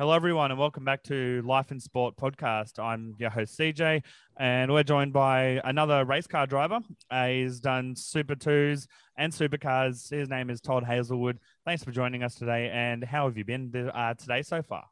Hello, everyone, and welcome back to Life in Sport podcast. I'm your host, CJ, and we're joined by another race car driver. Uh, he's done Super Twos and Supercars. His name is Todd Hazelwood. Thanks for joining us today. And how have you been uh, today so far?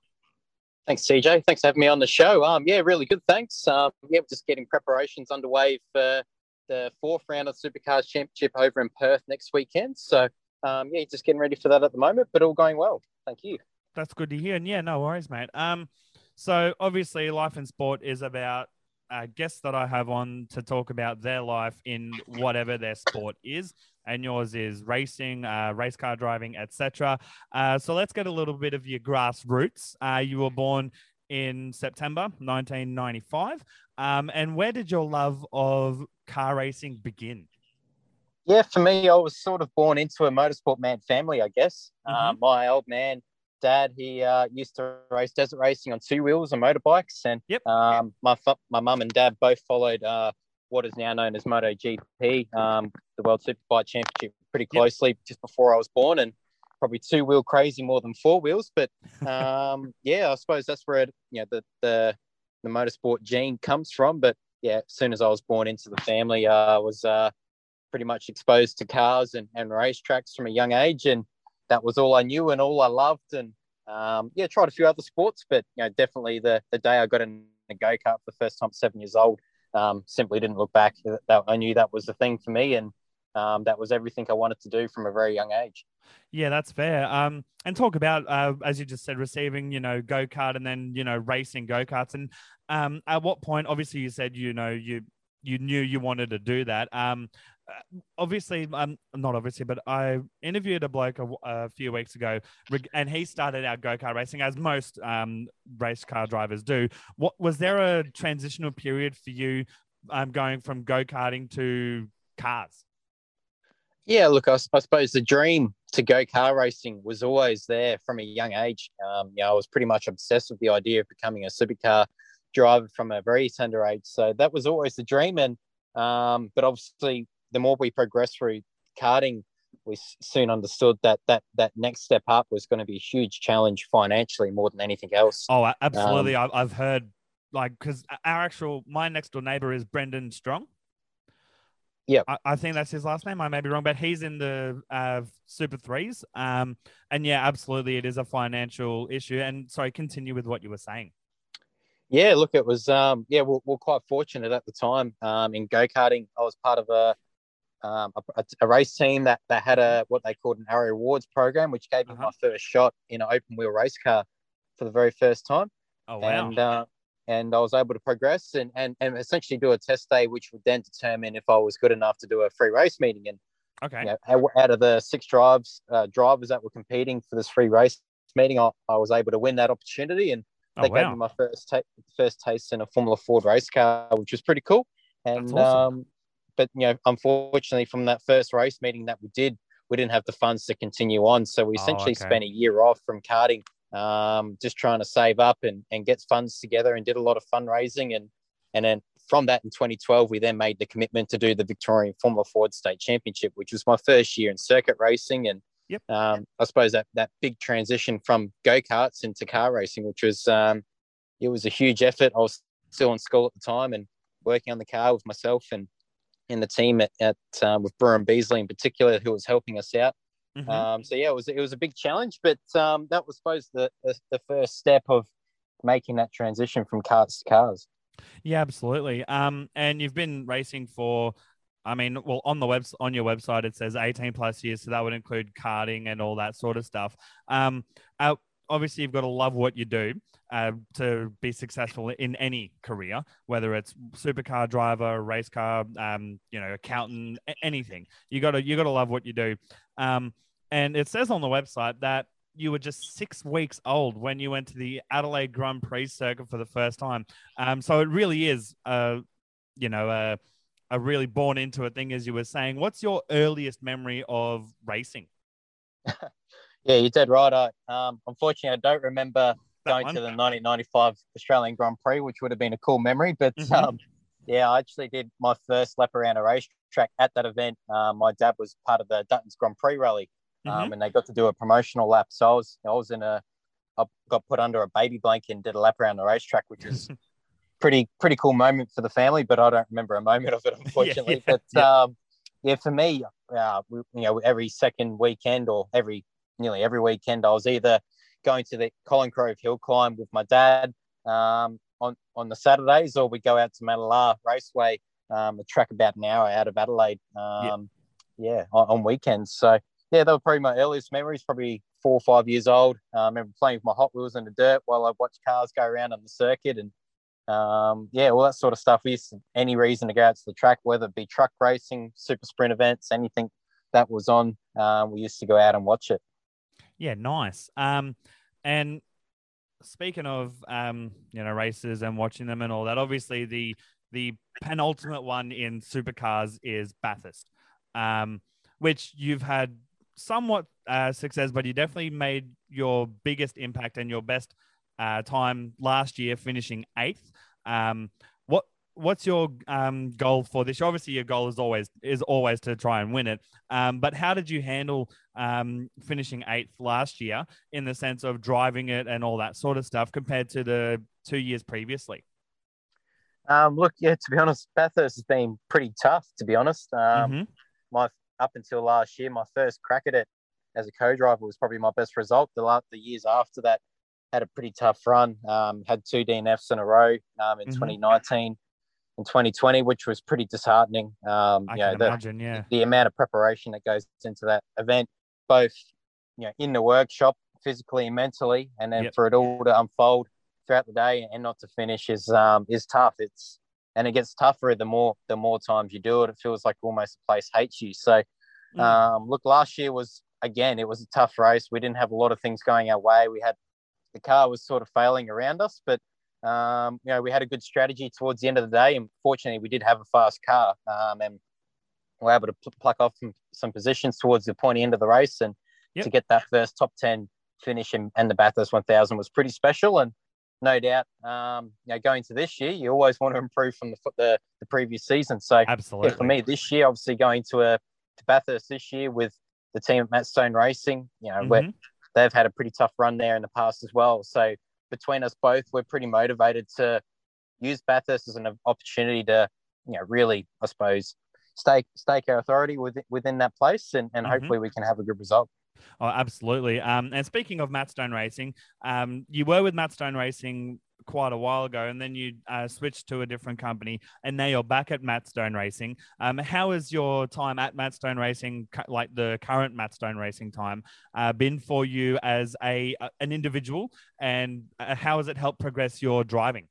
Thanks, CJ. Thanks for having me on the show. Um, yeah, really good. Thanks. Um, yeah, just getting preparations underway for the fourth round of Supercars Championship over in Perth next weekend. So, um, yeah, just getting ready for that at the moment, but all going well. Thank you that's good to hear. And yeah, no worries, mate. Um, so obviously, life in sport is about uh, guests that I have on to talk about their life in whatever their sport is, and yours is racing, uh, race car driving, etc. Uh, so let's get a little bit of your grassroots. Uh, you were born in September 1995, um, and where did your love of car racing begin? Yeah, for me, I was sort of born into a motorsport man family, I guess. Mm-hmm. Uh, my old man dad, he uh, used to race desert racing on two wheels on motorbikes, and yep. um, my my mum and dad both followed uh, what is now known as MotoGP, um, the World Superbike Championship, pretty closely yep. just before I was born, and probably two wheel crazy more than four wheels. But um, yeah, I suppose that's where it, you know the the the motorsport gene comes from. But yeah, as soon as I was born into the family, uh, I was uh, pretty much exposed to cars and, and racetracks from a young age, and that was all I knew and all I loved. And um, yeah, tried a few other sports, but you know, definitely the the day I got in a go kart for the first time, seven years old, um, simply didn't look back. That, I knew that was the thing for me, and um, that was everything I wanted to do from a very young age. Yeah, that's fair. Um, and talk about uh, as you just said, receiving, you know, go kart and then you know racing go karts. And um, at what point? Obviously, you said you know you you knew you wanted to do that. Um, obviously, um, not obviously, but I interviewed a bloke a, a few weeks ago, and he started out go kart racing as most um, race car drivers do. What was there a transitional period for you, um, going from go karting to cars? Yeah, look, I, I, suppose the dream to go car racing was always there from a young age. Um, you know, I was pretty much obsessed with the idea of becoming a supercar driver from a very tender age. So that was always the dream. And um, but obviously, the more we progressed through karting, we soon understood that that that next step up was going to be a huge challenge financially more than anything else. Oh, absolutely! Um, I've heard like because our actual my next door neighbor is Brendan Strong. Yeah, I, I, think that's his last name. I may be wrong, but he's in the uh, Super Threes. Um, and yeah, absolutely, it is a financial issue. And sorry, continue with what you were saying. Yeah, look, it was um, yeah, we're, we're quite fortunate at the time um, in go karting. I was part of a um, a, a, race team that, that had a what they called an Arrow Awards program, which gave me uh-huh. my first shot in an open wheel race car for the very first time. Oh wow! And uh, and I was able to progress and, and and essentially do a test day, which would then determine if I was good enough to do a free race meeting. And okay, you know, out of the six drives uh, drivers that were competing for this free race meeting, I, I was able to win that opportunity, and oh, they wow. gave me my first ta- first taste in a Formula Ford race car, which was pretty cool. And awesome. um, but you know, unfortunately, from that first race meeting that we did, we didn't have the funds to continue on. So we oh, essentially oh, okay. spent a year off from karting, um, just trying to save up and, and get funds together and did a lot of fundraising. And, and then from that in 2012, we then made the commitment to do the Victorian Formula Ford State Championship, which was my first year in circuit racing. And yep. um, I suppose that, that big transition from go karts into car racing, which was, um, it was a huge effort. I was still in school at the time and working on the car with myself and in the team at, at um, with and Beasley in particular, who was helping us out. Mm-hmm. Um, so yeah, it was it was a big challenge, but um, that was supposed the, the, the first step of making that transition from cars to cars. Yeah, absolutely. Um, and you've been racing for, I mean, well, on the web on your website it says eighteen plus years, so that would include karting and all that sort of stuff. Um, uh, obviously you've got to love what you do uh, to be successful in any career, whether it's supercar driver, race car, um, you know, accountant, anything. You got to you got to love what you do. Um, and it says on the website that you were just six weeks old when you went to the Adelaide Grand Prix circuit for the first time. Um, so it really is, uh, you know, a, a really born into it thing, as you were saying. What's your earliest memory of racing? Yeah, you're dead right. I, um, unfortunately, I don't remember going to the 1995 Australian Grand Prix, which would have been a cool memory. But mm-hmm. um, yeah, I actually did my first lap around a racetrack at that event. Um, my dad was part of the Dutton's Grand Prix rally, um, mm-hmm. and they got to do a promotional lap. So I was I was in a I got put under a baby blanket and did a lap around the racetrack, which is pretty pretty cool moment for the family. But I don't remember a moment of it, unfortunately. yeah, but yeah. Um, yeah, for me, uh, you know, every second weekend or every nearly every weekend, I was either going to the Collingrove Hill climb with my dad um, on on the Saturdays, or we go out to Mallala Raceway, um, a track about an hour out of Adelaide. Um, yeah, yeah on, on, weekends. So yeah, they were probably my earliest memories. Probably four or five years old. Uh, I remember playing with my Hot Wheels in the dirt while I watched cars go around on the circuit and. Um, yeah, all that sort of stuff. We used to, any reason to go out to the track, whether it be truck racing, super sprint events, anything that was on, um, we used to go out and watch it. Yeah, nice. Um, and speaking of um, you know races and watching them and all that, obviously the the penultimate one in supercars is Bathurst, um, which you've had somewhat uh, success, but you definitely made your biggest impact and your best uh, time last year, finishing eighth. Um, what's your um, goal for this? Obviously, your goal is always is always to try and win it. Um, but how did you handle um, finishing eighth last year in the sense of driving it and all that sort of stuff compared to the two years previously? Um, look, yeah, to be honest, Bathurst has been pretty tough. To be honest, um, mm-hmm. my up until last year, my first crack at it as a co-driver was probably my best result. The last, the years after that, had a pretty tough run. Um, had two DNFs in a row um, in mm-hmm. 2019 and 2020, which was pretty disheartening. Um, I can the, imagine, yeah. The amount of preparation that goes into that event, both you know in the workshop, physically and mentally, and then yep. for it all to unfold throughout the day and not to finish is um, is tough. It's and it gets tougher the more the more times you do it. It feels like almost the place hates you. So, mm. um, look, last year was again it was a tough race. We didn't have a lot of things going our way. We had the car was sort of failing around us, but um, you know we had a good strategy towards the end of the day, and fortunately we did have a fast car, um, and we were able to pl- pluck off some, some positions towards the pointy end of the race, and yep. to get that first top ten finish and, and the Bathurst 1000 was pretty special, and no doubt, um, you know, going to this year, you always want to improve from the the, the previous season. So, absolutely, yeah, for me, this year, obviously going to a to Bathurst this year with the team at Matt Stone Racing, you know, mm-hmm. they've had a pretty tough run there in the past as well. So, between us both, we're pretty motivated to use Bathurst as an opportunity to, you know, really, I suppose, stake stake our authority within within that place, and, and mm-hmm. hopefully we can have a good result. Oh, absolutely. Um, and speaking of Matt Stone Racing, um, you were with Matt Stone Racing quite a while ago, and then you uh, switched to a different company, and now you're back at Matt Stone Racing. Um, how has your time at Matt Stone Racing, like the current Matt Stone Racing time, uh, been for you as a an individual, and uh, how has it helped progress your driving?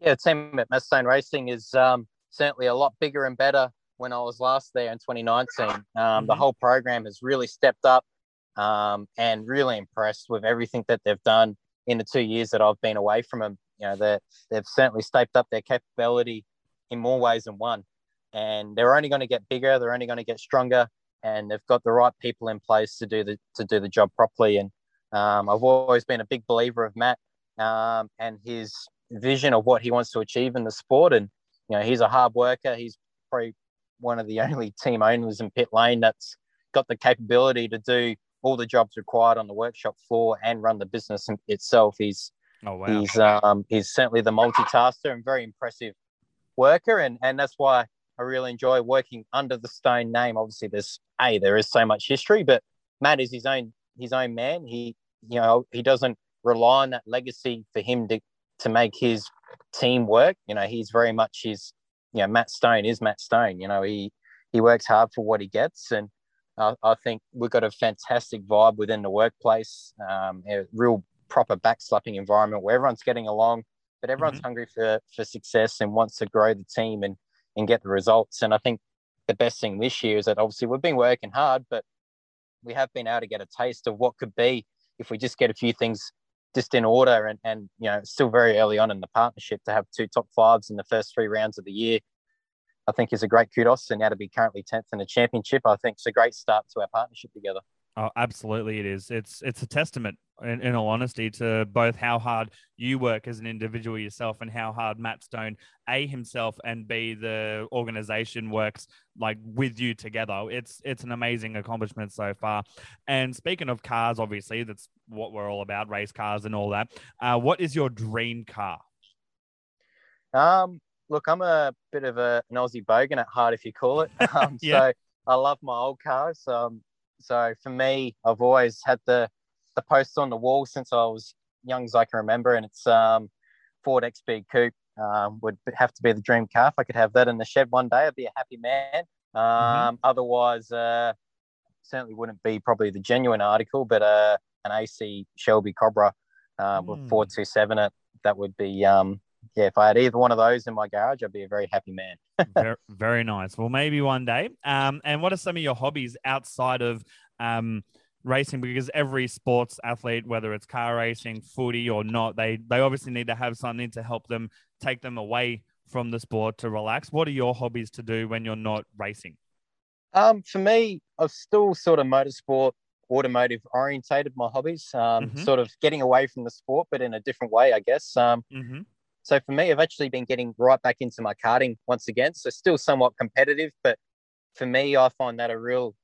Yeah, the team at Matt Stone Racing is um, certainly a lot bigger and better when I was last there in 2019. Um, mm-hmm. The whole program has really stepped up um, and really impressed with everything that they've done in the two years that I've been away from them. You know, they've certainly stepped up their capability in more ways than one. And they're only going to get bigger. They're only going to get stronger, and they've got the right people in place to do the to do the job properly. And um, I've always been a big believer of Matt um, and his vision of what he wants to achieve in the sport. And you know, he's a hard worker. He's probably one of the only team owners in pit lane that's got the capability to do all the jobs required on the workshop floor and run the business itself. He's oh, wow. he's um, he's certainly the multitasker and very impressive worker, and and that's why I really enjoy working under the Stone name. Obviously, there's a there is so much history, but Matt is his own his own man. He you know he doesn't rely on that legacy for him to to make his team work. You know, he's very much his you know, Matt Stone is Matt Stone. You know, he he works hard for what he gets, and I, I think we've got a fantastic vibe within the workplace. Um, a real proper backslapping environment where everyone's getting along, but everyone's mm-hmm. hungry for for success and wants to grow the team and and get the results. And I think the best thing this year is that obviously we've been working hard, but we have been able to get a taste of what could be if we just get a few things just in order and, and you know still very early on in the partnership to have two top fives in the first three rounds of the year i think is a great kudos and now to be currently 10th in the championship i think it's a great start to our partnership together Oh, absolutely, it is. It's it's a testament, in, in all honesty, to both how hard you work as an individual yourself and how hard Matt Stone, a himself, and b the organization works like with you together. It's it's an amazing accomplishment so far. And speaking of cars, obviously, that's what we're all about, race cars and all that. Uh, what is your dream car? Um, look, I'm a bit of a, an Aussie bogan at heart, if you call it. Um, Yeah. So I love my old cars. Um, so for me, I've always had the the posts on the wall since I was young as I can remember, and it's um, Ford XB Coupe. Um, would have to be the dream car. If I could have that in the shed one day, I'd be a happy man. Um, Otherwise, uh, certainly wouldn't be probably the genuine article, but uh, an AC Shelby Cobra uh, with Hmm. 427 it. That would be um, yeah. If I had either one of those in my garage, I'd be a very happy man. very, very nice. Well, maybe one day. Um, and what are some of your hobbies outside of um, racing? Because every sports athlete, whether it's car racing, footy, or not, they they obviously need to have something to help them take them away from the sport to relax. What are your hobbies to do when you're not racing? Um, for me, I've still sort of motorsport, automotive orientated my hobbies. Um, Mhm. sort of getting away from the sport, but in a different way, I guess. Um, Mm-hmm. So for me, I've actually been getting right back into my karting once again. So still somewhat competitive, but for me, I find that a real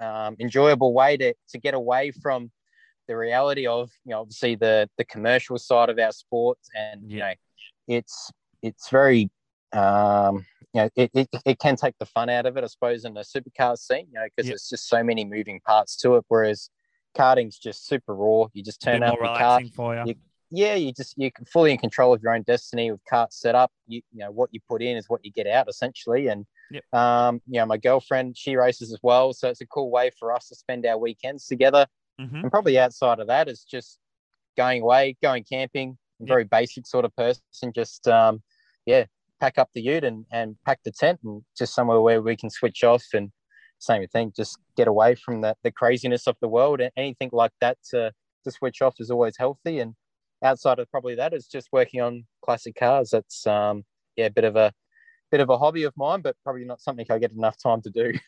um, enjoyable way to to get away from the reality of you know obviously the the commercial side of our sports, and you know it's it's very um, you know it, it, it can take the fun out of it, I suppose, in the supercar scene, you know, because Yeah. there's just so many moving parts to it. Whereas karting's just super raw. You just turn up more your car, for you. you- yeah, you just you can fully in control of your own destiny with carts set up. You you know what you put in is what you get out essentially. And Yep. um, you know, my girlfriend she races as well, so it's a cool way for us to spend our weekends together. hmm And probably outside of that is just going away, going camping. Yep. Very basic sort of person. Just um, yeah, pack up the ute and and pack the tent and just somewhere where we can switch off and same thing, just get away from the the craziness of the world. And anything like that to to switch off is always healthy. And outside of probably that is just working on classic cars. That's um yeah, a bit of a bit of a hobby of mine, but probably not something I get enough time to do.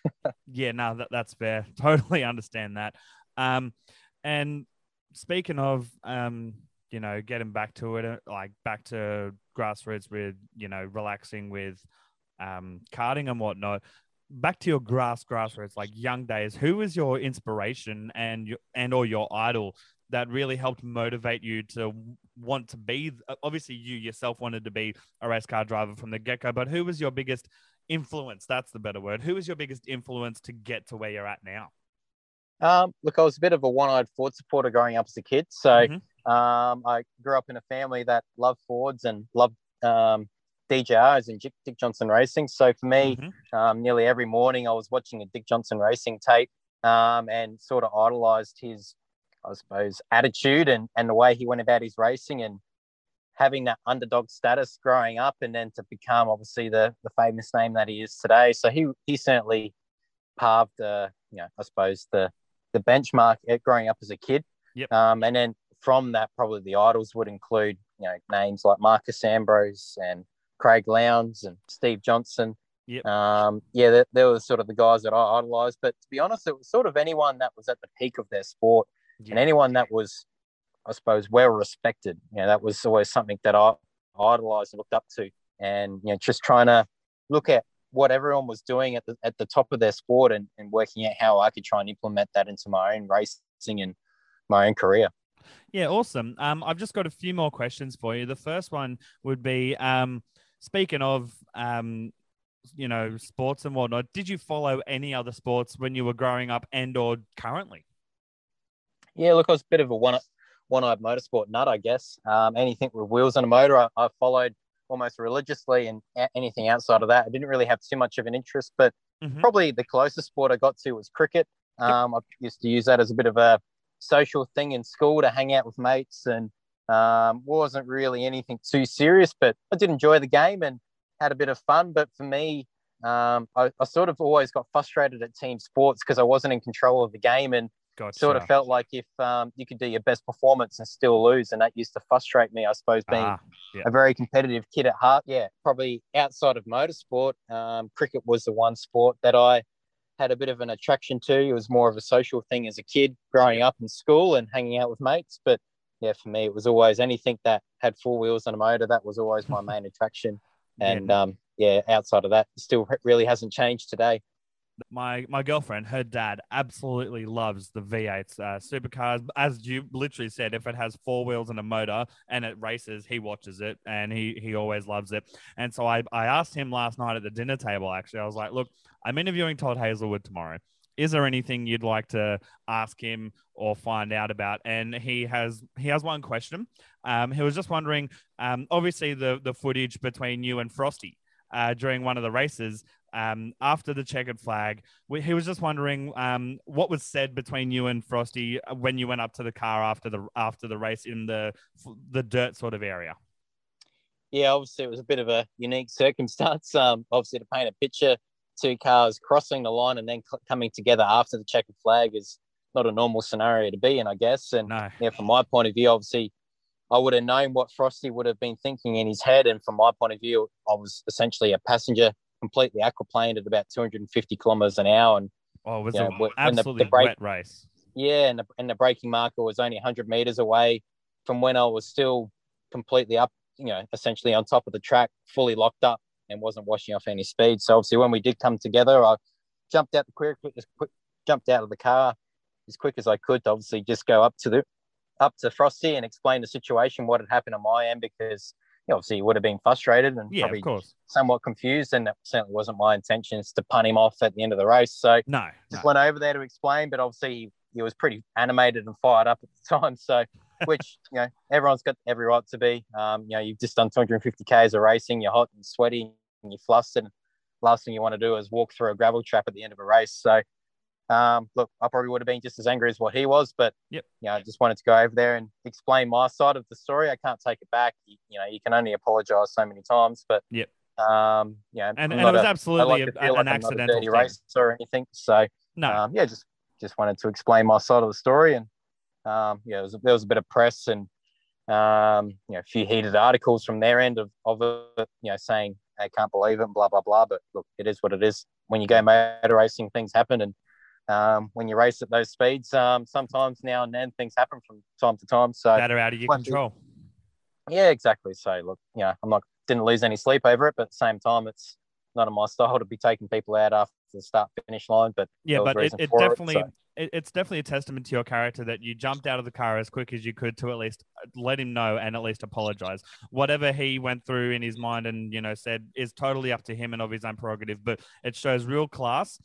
Yeah, no, that, that's fair. Totally understand that. Um, and speaking of, um, you know, getting back to it, uh, like back to grassroots with, you know, relaxing with um, karting and whatnot. Back to your grass grassroots, like young days. Who was your inspiration and your, and or your idol that really helped motivate you to want to be? Obviously, you yourself wanted to be a race car driver from the get go, but who was your biggest influence? That's the better word. Who was your biggest influence to get to where you're at now? Um, look, I was a bit of a one-eyed Ford supporter growing up as a kid. So Mhm. um, I grew up in a family that loved Fords and loved um, DJRs and Dick, Johnson Racing. So for me, Mhm. um, nearly every morning I was watching a Dick Johnson Racing tape um, and sort of idolized his, I suppose, attitude and, and the way he went about his racing and having that underdog status growing up and then to become obviously the, the famous name that he is today. So he, he certainly paved, uh, you know, I suppose the, the benchmark growing up as a kid. Yep. Um, and then from that, probably the idols would include, you know, names like Marcos Ambrose and Craig Lowndes and Steve Johnson. Yep. Um, yeah, they, they were sort of the guys that I idolized. But to be honest, it was sort of anyone that was at the peak of their sport and anyone that was, I suppose, well respected. You know, that was always something that I idolized and looked up to. And, you know, just trying to look at what everyone was doing at the, at the top of their sport and, and working out how I could try and implement that into my own racing and my own career. Yeah, awesome. Um, I've just got a few more questions for you. The first one would be, um, speaking of, um, you know, sports and whatnot. Did you follow any other sports when you were growing up and or currently? Yeah, look, I was a bit of a one one-eyed motorsport nut, I guess. Um, anything with wheels on a motor, I, I followed almost religiously, and a- anything outside of that, I didn't really have too much of an interest. But Mhm. probably the closest sport I got to was cricket. Um, I used to use that as a bit of a social thing in school to hang out with mates, and um, wasn't really anything too serious. But I did enjoy the game and had a bit of fun. But for me, um, I, I sort of always got frustrated at team sports because I wasn't in control of the game and Gotcha. sort of felt like if um, you could do your best performance and still lose, and that used to frustrate me. I suppose being Ah, yeah. a very competitive kid at heart. Yeah, probably outside of motorsport, um, cricket was the one sport that I had a bit of an attraction to. It was more of a social thing as a kid growing up in school and hanging out with mates. But yeah, for me, it was always anything that had four wheels and a motor. That was always my main attraction. And yeah. um, yeah, outside of that, still really hasn't changed today my my girlfriend, her dad, absolutely loves the V8s uh, supercars. As you literally said, if it has four wheels and a motor and it races, he watches it and he he always loves it. And so I I asked him last night at the dinner table. Actually, I was like, look, I'm interviewing Todd Hazelwood tomorrow. Is there anything you'd like to ask him or find out about? And he has he has one question. Um, he was just wondering. Um, obviously the the footage between you and Frosty. Uh, during one of the races um, after the checkered flag. We, he was just wondering um, what was said between you and Frosty uh, when you went up to the car after the after the race in the the dirt sort of area. Yeah, obviously it was a bit of a unique circumstance. Um, obviously to paint a picture, two cars crossing the line and then cl- coming together after the checkered flag is not a normal scenario to be in, I guess. And no. yeah, from my point of view, obviously I would have known what Frosty would have been thinking in his head. And from my point of view, I was essentially a passenger completely aquaplaned at about 250 kilometers an hour. And oh, it was an absolutely the, the break, wet race. Yeah, and the, and the braking marker was only 100 meters away from when I was still completely up, you know, essentially on top of the track, fully locked up, and wasn't washing off any speed. So obviously, when we did come together, I jumped out the quick, quick jumped out of the car as quick as I could to obviously just go up to the up to Frosty and explain the situation, what had happened on my end, because obviously he would have been frustrated and yeah, probably of course. somewhat confused. And that certainly wasn't my intentions to punt him off at the end of the race. So no, just no. went over there to explain, but obviously he, he was pretty animated and fired up at the time. So which you know everyone's got every right to be. Um, you know, you've just done 250 k's of racing, you're hot and sweaty, and you're flustered. Last thing you want to do is walk through a gravel trap at the end of a race. So um, look, I probably would have been just as angry as what he was, but yep. you know, I just wanted to go over there and explain my side of the story. I can't take it back. You, you know, you can only apologize so many times, but yep. Um, yeah, and, and it was a, absolutely like a, an like accidental dirty race or anything. So no, um, yeah, just just wanted to explain my side of the story, and um, yeah, was, there was a bit of press and um, you know, a few heated articles from their end of of it, you know, saying I can't believe it, and blah blah blah. But look, it is what it is. When you go motor racing, things happen, and um, when you race at those speeds, um, sometimes now and then things happen from time to time. So that are out of your control. Yeah, exactly. So look, you know, I'm not didn't lose any sleep over it, but at the same time, it's not in my style to be taking people out after the start finish line. But yeah, but it, it definitely it, so. it, it's definitely a testament to your character that you jumped out of the car as quick as you could to at least let him know and at least apologize. Whatever he went through in his mind and you know said is totally up to him and of his own prerogative, but it shows real class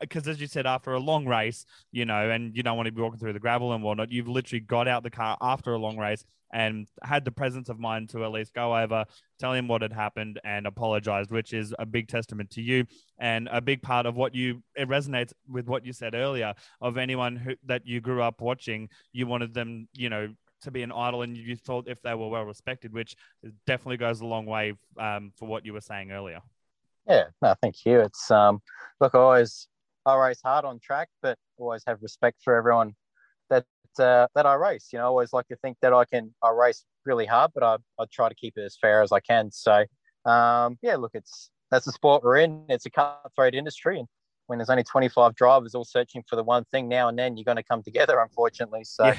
because um, as you said, after a long race, you know, and you don't want to be walking through the gravel and whatnot, you've literally got out the car after a long race and had the presence of mind to at least go over, tell him what had happened, and apologized, which is a big testament to you and a big part of what you. It resonates with what you said earlier of anyone who that you grew up watching. You wanted them, you know, to be an idol, and you thought if they were well respected, which definitely goes a long way um, for what you were saying earlier. Yeah, no, thank you. It's um, look, I always I race hard on track, but always have respect for everyone that uh, that I race. You know, I always like to think that I can I race really hard, but I I try to keep it as fair as I can. So um, yeah, look, it's that's the sport we're in. It's a cutthroat industry, and when there's only 25 drivers all searching for the one thing now and then, you're going to come together, unfortunately. So yeah.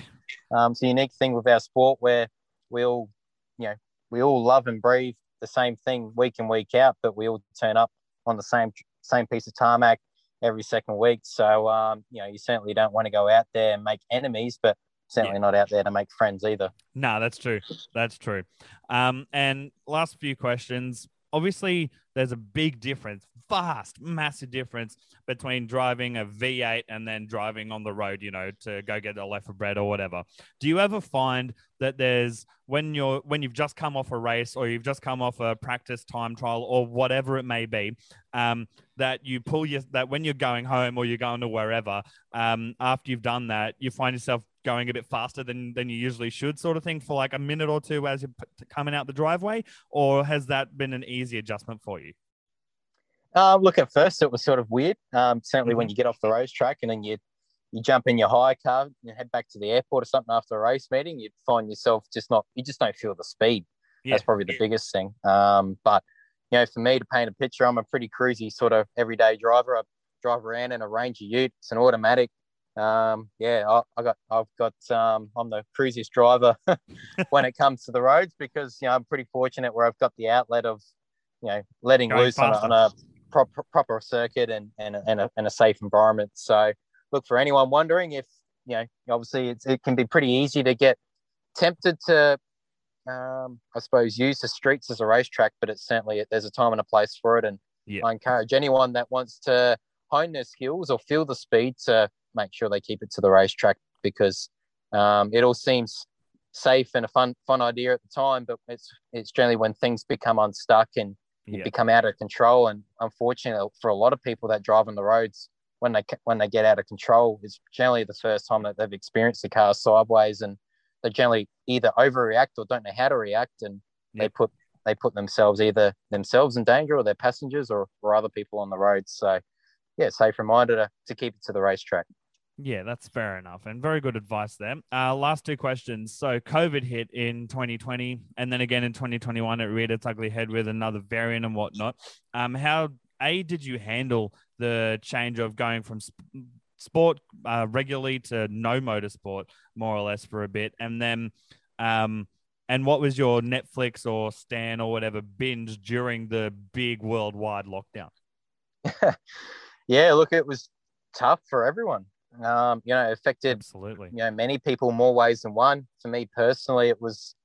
um, it's a unique thing with our sport where we all, you know, we all love and breathe the same thing week in week out, but we all turn up on the same same piece of tarmac every second week. So um, you know, you certainly don't want to go out there and make enemies, but certainly yeah. not out there to make friends either. No, that's true. That's true. Um, and last few questions obviously there's a big difference, vast, massive difference between driving a V8 and then driving on the road, you know, to go get a loaf of bread or whatever. Do you ever find that there's when you're when you've just come off a race or you've just come off a practice time trial or whatever it may be, um, that you pull your that when you're going home or you're going to wherever, um, after you've done that, you find yourself going a bit faster than than you usually should, sort of thing, for like a minute or two as you're coming out the driveway, or has that been an easy adjustment for you? Uh, look, at first it was sort of weird. Um, certainly mm-hmm. when you get off the racetrack and then you you jump in your hire car and head back to the airport or something after a race meeting, you'd find yourself just not you just don't feel the speed. Yeah. That's probably the biggest thing. Um, but you know, for me to paint a picture, I'm a pretty cruisy sort of everyday driver. I drive around in a Ranger Ute. It's an automatic. Um, yeah, I, I, got, I've got, um, I'm the cruisiest driver when it comes to the roads because you know I'm pretty fortunate where I've got the outlet of, you know, letting Going loose on a, on a, proper proper circuit and and a, and a, and a safe environment. So, look for anyone wondering if you know, obviously it can be pretty easy to get tempted to um, I suppose, use the streets as a racetrack, but it's certainly there's a time and a place for it. And yeah. I encourage anyone that wants to hone their skills or feel the speed to make sure they keep it to the racetrack because um, it all seems safe and a fun fun idea at the time, but it's it's generally when things become unstuck and yeah. become out of control. And unfortunately, for a lot of people that drive on the roads, when they when they get out of control, is generally the first time that they've experienced the car sideways and they generally either overreact or don't know how to react, and they put they put themselves either themselves in danger or their passengers or, or other people on the road. So, yeah, safe reminder to, to keep it to the racetrack. Yeah, that's fair enough, and very good advice there. Uh, last two questions. So, COVID hit in 2020, and then again in 2021, it reared its ugly head with another variant and whatnot. Um, how a did you handle the change of going from sp- sport uh, regularly to no motorsport, more or less, for a bit, and then, um, and what was your Netflix or Stan or whatever binge during the big worldwide lockdown? yeah, look, it was tough for everyone. Um, you know, affected absolutely. You know, many people more ways than one. For me personally, it was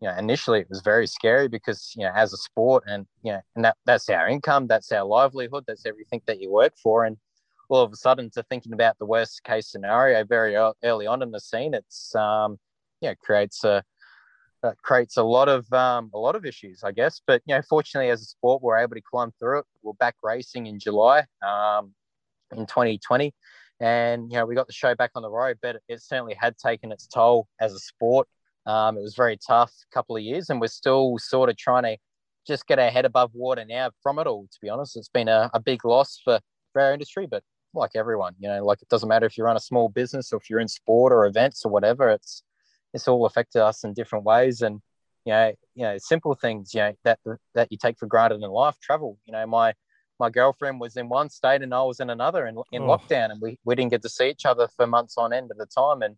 you know, initially it was very scary because, you know, as a sport and, you know, and that, that's our income, that's our livelihood, that's everything that you work for. And all of a sudden to thinking about the worst case scenario very early on in the scene, it's um, you know creates a uh, creates a lot of um, a lot of issues, I guess. But you know, fortunately, as a sport, we're able to climb through it. We're back racing in July um, in 2020, and you know we got the show back on the road. But it certainly had taken its toll as a sport. Um, it was very tough couple of years, and we're still sort of trying to just get our head above water now from it all. To be honest, it's been a, a big loss for, for our industry, but like everyone, you know, like it doesn't matter if you run a small business or if you're in sport or events or whatever, it's it's all affected us in different ways. And you know, you know, simple things, you know, that that you take for granted in life. Travel, you know, my my girlfriend was in one state and I was in another in, in oh. lockdown, and we, we didn't get to see each other for months on end at the time. And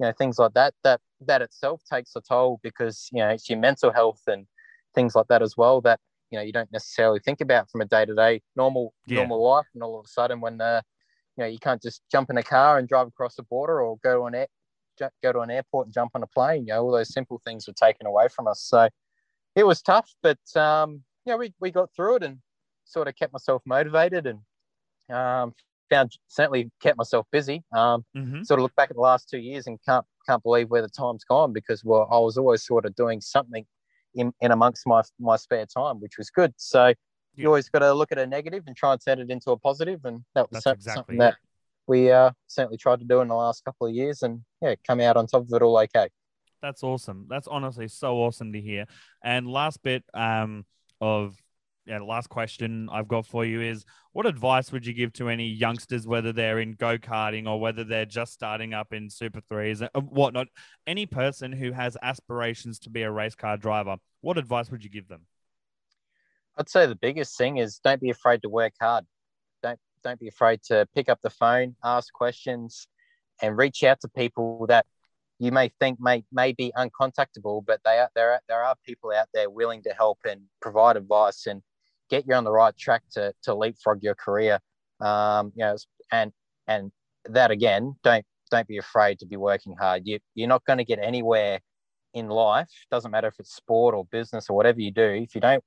you know, things like that that that itself takes a toll because you know it's your mental health and things like that as well. That you know you don't necessarily think about from a day to day normal yeah. normal life, and all of a sudden when uh, you know you can't just jump in a car and drive across the border or go to an air, go to an airport and jump on a plane. You know all those simple things were taken away from us. So it was tough, but um, you know we we got through it and sort of kept myself motivated and um, found certainly kept myself busy. Um, mm-hmm. Sort of look back at the last two years and can't can't believe where the time's gone because well I was always sort of doing something in, in amongst my my spare time, which was good. So you always got to look at a negative and try and turn it into a positive, and that was That's something exactly that we uh, certainly tried to do in the last couple of years, and yeah, come out on top of it all okay. That's awesome. That's honestly so awesome to hear. And last bit um, of yeah, last question I've got for you is what advice would you give to any youngsters, whether they're in go karting or whether they're just starting up in Super Threes, and whatnot? Any person who has aspirations to be a race car driver, what advice would you give them? I'd say the biggest thing is don't be afraid to work hard. Don't don't be afraid to pick up the phone, ask questions, and reach out to people that you may think may may be uncontactable, but they are there. Are, there are people out there willing to help and provide advice and get you on the right track to to leapfrog your career. Um, you know, and and that again, don't don't be afraid to be working hard. You you're not going to get anywhere in life. Doesn't matter if it's sport or business or whatever you do. If you don't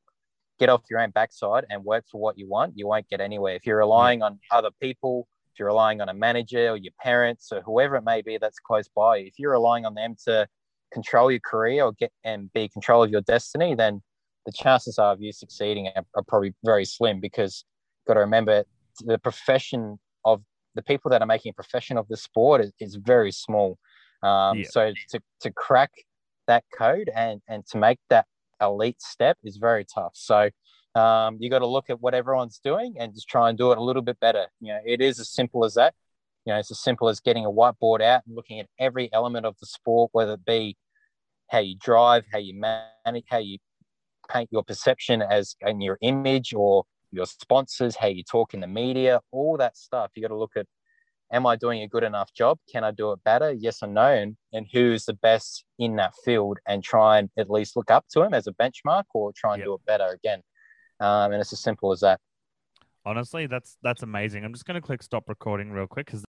get off your own backside and work for what you want, you won't get anywhere. If you're relying on other people, if you're relying on a manager or your parents or whoever it may be that's close by, if you're relying on them to control your career or get and be control of your destiny, then the chances are of you succeeding are, are probably very slim because you've got to remember the profession of the people that are making a profession of the sport is, is very small. Um, yeah. So to, to crack that code and, and to make that elite step is very tough. So um, you got to look at what everyone's doing and just try and do it a little bit better. You know, it is as simple as that. You know, it's as simple as getting a whiteboard out and looking at every element of the sport, whether it be how you drive, how you manage, how you paint your perception as in your image or your sponsors, how you talk in the media, all that stuff. You got to look at am I doing a good enough job? Can I do it better? Yes or no? And, and who's the best in that field and try and at least look up to him as a benchmark or try and yep. do it better again. Um, and it's as simple as that. Honestly, that's that's amazing. I'm just going to click stop recording real quick because